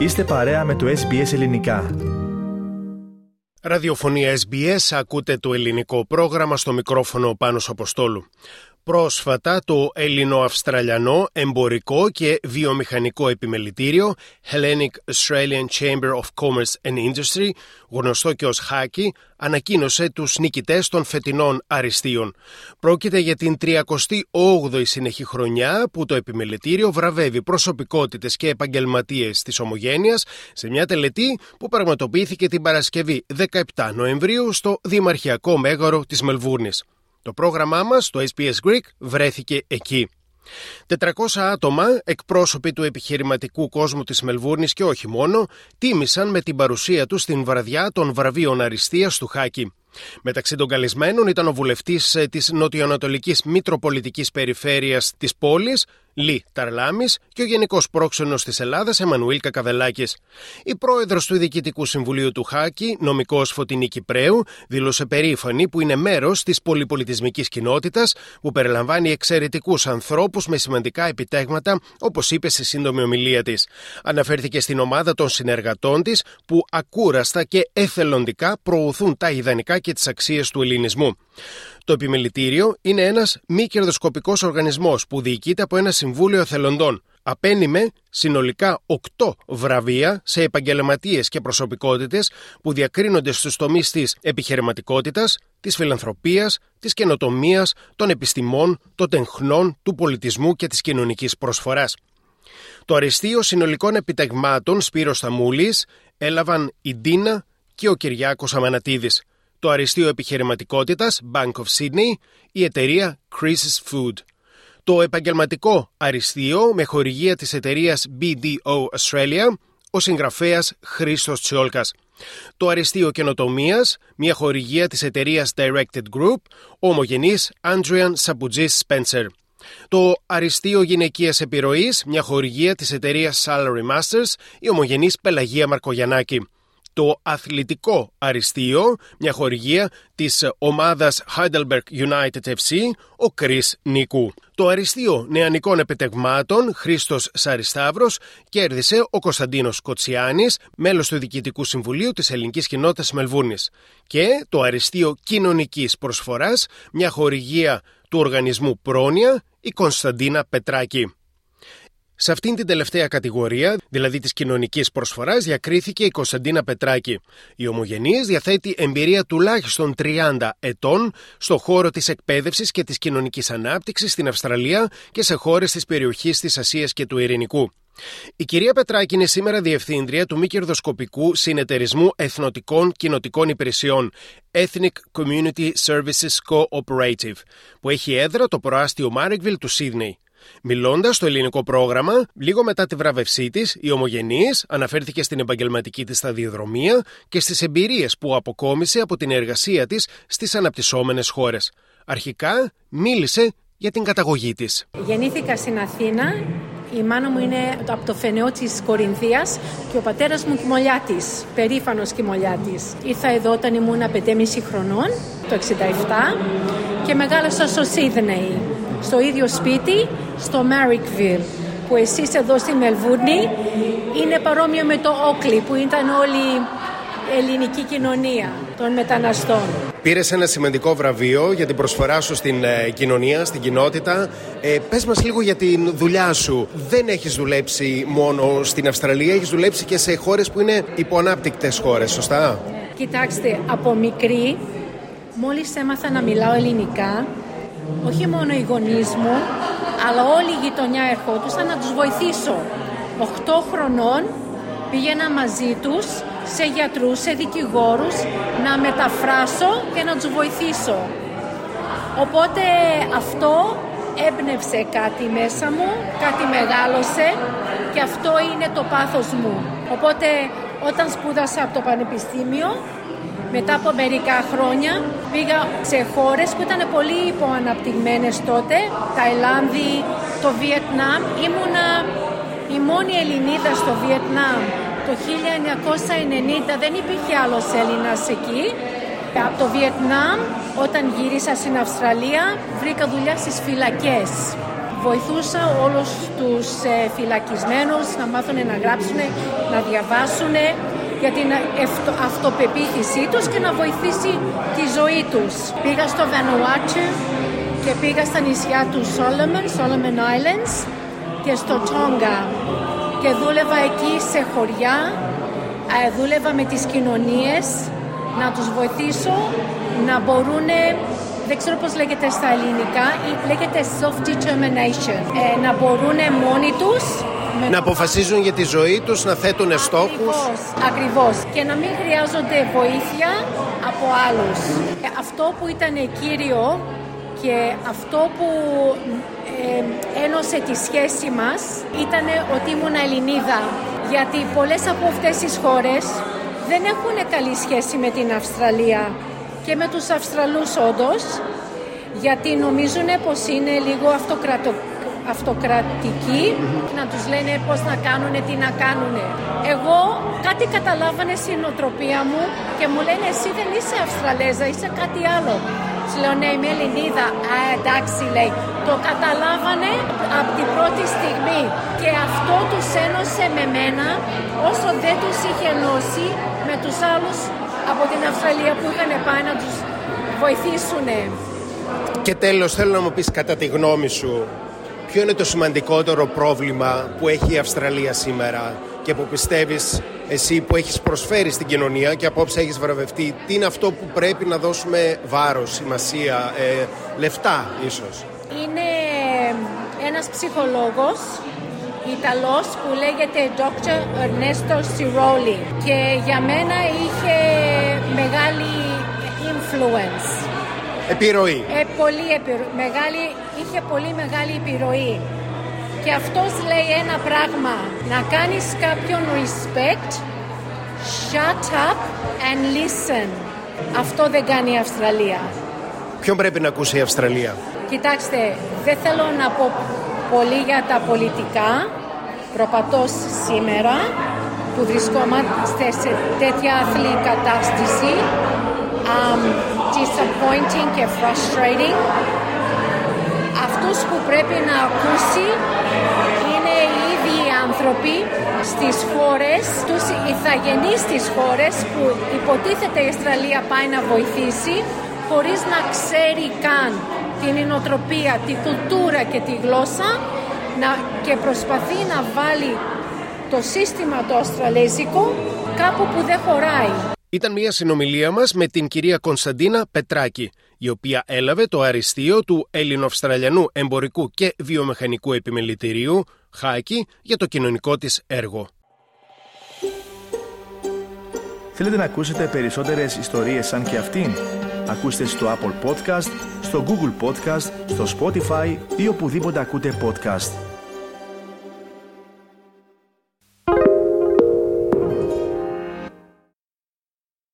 Είστε παρέα με το SBS Ελληνικά. Ραδιοφωνία SBS, ακούτε το ελληνικό πρόγραμμα στο μικρόφωνο Πάνος Αποστόλου. Πρόσφατα το Ελληνο-Αυστραλιανό Εμπορικό και Βιομηχανικό Επιμελητήριο Hellenic Australian Chamber of Commerce and Industry, γνωστό και ως ΧΑΚΙ, ανακοίνωσε τους νικητές των φετινών αριστείων. Πρόκειται για την 38η συνεχή χρονιά που το Επιμελητήριο βραβεύει προσωπικότητες και επαγγελματίες της Ομογένειας σε μια τελετή που πραγματοποιήθηκε την Παρασκευή 17 Νοεμβρίου στο Δημαρχιακό Μέγαρο της Μελβούρνης. Το πρόγραμμά μας, το SPS Greek, βρέθηκε εκεί. 400 άτομα, εκπρόσωποι του επιχειρηματικού κόσμου της Μελβούρνης και όχι μόνο, τίμησαν με την παρουσία τους στην βραδιά των βραβείων αριστείας του Χάκη. Μεταξύ των καλεσμένων ήταν ο βουλευτής ε, της Νοτιοανατολικής Μητροπολιτικής Περιφέρειας της πόλης, Λί Ταρλάμι, και ο Γενικός Πρόξενος της Ελλάδας, Εμμανουήλ Κακαβελάκη. Η πρόεδρος του Διοικητικού Συμβουλίου του Χάκη, νομικός Φωτεινή Κυπρέου, δήλωσε περήφανη που είναι μέρος της πολυπολιτισμικής κοινότητας που περιλαμβάνει εξαιρετικούς ανθρώπους με σημαντικά επιτέγματα, όπως είπε στη σύντομη ομιλία της. Αναφέρθηκε στην ομάδα των συνεργατών της που ακούραστα και εθελοντικά προωθούν τα ιδανικά και τις αξίες του ελληνισμού. Το επιμελητήριο είναι ένας μη κερδοσκοπικός οργανισμός που διοικείται από ένα συμβούλιο εθελοντών. Απένιμε συνολικά 8 βραβεία σε επαγγελματίες και προσωπικότητες που διακρίνονται στους τομείς της επιχειρηματικότητας, της φιλανθρωπίας, της καινοτομίας, των επιστημών, των τεχνών, του πολιτισμού και της κοινωνικής προσφοράς. Το αριστείο συνολικών επιτεγμάτων Σπύρος Σταμούλης έλαβαν η Ντίνα και ο Κυριάκος Αμανατίδης το αριστείο επιχειρηματικότητας Bank of Sydney, η εταιρεία Crisis Food. Το επαγγελματικό αριστείο με χορηγία της εταιρείας BDO Australia, ο συγγραφέας Χρήστος Τσιόλκας. Το αριστείο καινοτομίας, μια χορηγία της εταιρείας Directed Group, ο ομογενής Andrian Σαπουτζής Spencer. Το αριστείο γυναικείας επιρροής, μια χορηγία της εταιρείας Salary Masters, η ομογενής Πελαγία Μαρκογιανάκη το αθλητικό αριστείο, μια χορηγία της ομάδας Heidelberg United FC, ο Κρίς Νίκου. Το αριστείο νεανικών επιτεγμάτων Χρήστος Σαρισταύρος κέρδισε ο Κωνσταντίνος Κοτσιάνης, μέλος του Διοικητικού Συμβουλίου της Ελληνικής Κοινότητας Μελβούρνης. Και το αριστείο κοινωνικής προσφοράς, μια χορηγία του οργανισμού Πρόνοια, η Κωνσταντίνα Πετράκη. Σε αυτήν την τελευταία κατηγορία, δηλαδή τη κοινωνική προσφοράς, διακρίθηκε η Κωνσταντίνα Πετράκη. Η Ομογενή διαθέτει εμπειρία τουλάχιστον 30 ετών στο χώρο της εκπαίδευσης και της κοινωνικής ανάπτυξης στην Αυστραλία και σε χώρες της περιοχής της Ασίας και του Ειρηνικού. Η κυρία Πετράκη είναι σήμερα διευθύντρια του μη κερδοσκοπικού συνεταιρισμού εθνοτικών κοινοτικών υπηρεσιών Ethnic Community Services Cooperative, που έχει έδρα το προάστιο Μάρικβιλ του Σίδνεϊ. Μιλώντας στο ελληνικό πρόγραμμα, λίγο μετά τη βράβευσή της, η Ομογενής αναφέρθηκε στην επαγγελματική της σταδιοδρομία και στις εμπειρίες που αποκόμισε από την εργασία της στις αναπτυσσόμενες χώρες. Αρχικά μίλησε για την καταγωγή της. Γεννήθηκα στην Αθήνα. Η μάνα μου είναι από το Φενεό της Κορινθίας και ο πατέρας μου κοιμολιάτη, περήφανος κοιμολιάτη. Ήρθα εδώ όταν ήμουν 5,5 χρονών, το 67, και μεγάλωσα στο Σίδνεϊ στο ίδιο σπίτι, στο Marrickville που εσείς εδώ στη Μελβούρνη είναι παρόμοιο με το Όκλι που ήταν όλη η ελληνική κοινωνία των μεταναστών. Πήρες ένα σημαντικό βραβείο για την προσφορά σου στην ε, κοινωνία, στην κοινότητα. Ε, πες μας λίγο για την δουλειά σου. Δεν έχεις δουλέψει μόνο στην Αυστραλία, έχεις δουλέψει και σε χώρες που είναι υποανάπτυκτες χώρες, σωστά; Κοιτάξτε, από μικρή, μόλις έμαθα να μιλάω ελληνικά, όχι μόνο οι γονείς μου, αλλά όλη η γειτονιά ερχόντουσαν να τους βοηθήσω. 8 χρονών πήγαινα μαζί τους σε γιατρούς, σε δικηγόρους, να μεταφράσω και να τους βοηθήσω. Οπότε αυτό έμπνευσε κάτι μέσα μου, κάτι μεγάλωσε και αυτό είναι το πάθος μου. Οπότε όταν σπούδασα από το Πανεπιστήμιο μετά από μερικά χρόνια πήγα σε χώρες που ήταν πολύ υποαναπτυγμένες τότε, Ταϊλάνδη, το Βιετνάμ. Ήμουνα η μόνη Ελληνίδα στο Βιετνάμ. Το 1990 δεν υπήρχε άλλος Έλληνας εκεί. Από το Βιετνάμ, όταν γύρισα στην Αυστραλία, βρήκα δουλειά στις φυλακές. βοηθούσα όλους τους ε, φυλακισμένους να μάθουν να γράψουν, να διαβάσουν για την αυτοπεποίθησή τους και να βοηθήσει τη ζωή τους. Πήγα στο Vanuatu και πήγα στα νησιά του Solomon, Solomon Islands και στο Τόγκα και δούλευα εκεί σε χωριά, ε, δούλευα με τις κοινωνίες να τους βοηθήσω να μπορούν δεν ξέρω πώς λέγεται στα ελληνικά, λέγεται self-determination. Ε, να μπορούν μόνοι τους να αποφασίζουν για τη ζωή τους, να θέτουν στόχους. Ακριβώς. Και να μην χρειάζονται βοήθεια από άλλους. Ε, αυτό που ήταν κύριο και αυτό που ε, ένωσε τη σχέση μας ήταν ότι ήμουν Ελληνίδα. Γιατί πολλές από αυτές τις χώρες δεν έχουν καλή σχέση με την Αυστραλία και με τους Αυστραλούς όντως γιατί νομίζουν πως είναι λίγο αυτοκρατο... αυτοκρατικοί να τους λένε πως να κάνουν, τι να κάνουν. Εγώ κάτι καταλάβανε στην οτροπία μου και μου λένε εσύ δεν είσαι Αυστραλέζα, είσαι κάτι άλλο. Τους λέω ναι είμαι Ελληνίδα, α εντάξει λέει. Το καταλάβανε από την πρώτη στιγμή και αυτό τους ένωσε με μένα όσο δεν τους είχε ενώσει με τους άλλους από την Αυστραλία που είχαν πάει να τους βοηθήσουν. Και τέλος θέλω να μου πεις κατά τη γνώμη σου ποιο είναι το σημαντικότερο πρόβλημα που έχει η Αυστραλία σήμερα και που πιστεύεις εσύ που έχεις προσφέρει στην κοινωνία και απόψε έχεις βραβευτεί τι είναι αυτό που πρέπει να δώσουμε βάρος, σημασία, ε, λεφτά ίσως; Είναι ένας ψυχολόγος Ιταλός που λέγεται Dr. Ernesto Ciroli και για μένα είχε μεγάλη influence. Επιρροή. Ε, πολύ Μεγάλη, είχε πολύ μεγάλη επιρροή. Και αυτός λέει ένα πράγμα, να κάνεις κάποιον respect, shut up and listen. Αυτό δεν κάνει η Αυστραλία. Ποιον πρέπει να ακούσει η Αυστραλία; Κοιτάξτε, δεν θέλω να πω πολύ για τα πολιτικά, προπατός σήμερα που βρισκόμαστε σε τέτοια αθλή κατάσταση um, disappointing και frustrating αυτούς που πρέπει να ακούσει είναι οι ίδιοι οι άνθρωποι στις χώρες, τους ηθαγενείς στις χώρες που υποτίθεται η Αυστραλία πάει να βοηθήσει χωρίς να ξέρει καν την ινοτροπία, την κουλτούρα και τη γλώσσα να, και προσπαθεί να βάλει το σύστημα το αστραλέζικο κάπου που δεν χωράει. Ήταν μια συνομιλία μας με την κυρία Κωνσταντίνα Πετράκη, η οποία έλαβε το αριστείο του Έλληνο-Αυστραλιανού Εμπορικού και Βιομηχανικού Επιμελητηρίου, Χάκη, για το κοινωνικό της έργο. Θέλετε να ακούσετε περισσότερες ιστορίες σαν και αυτήν; Ακούστε στο Apple Podcast, στο Google Podcast, στο Spotify ή οπουδήποτε ακούτε podcast.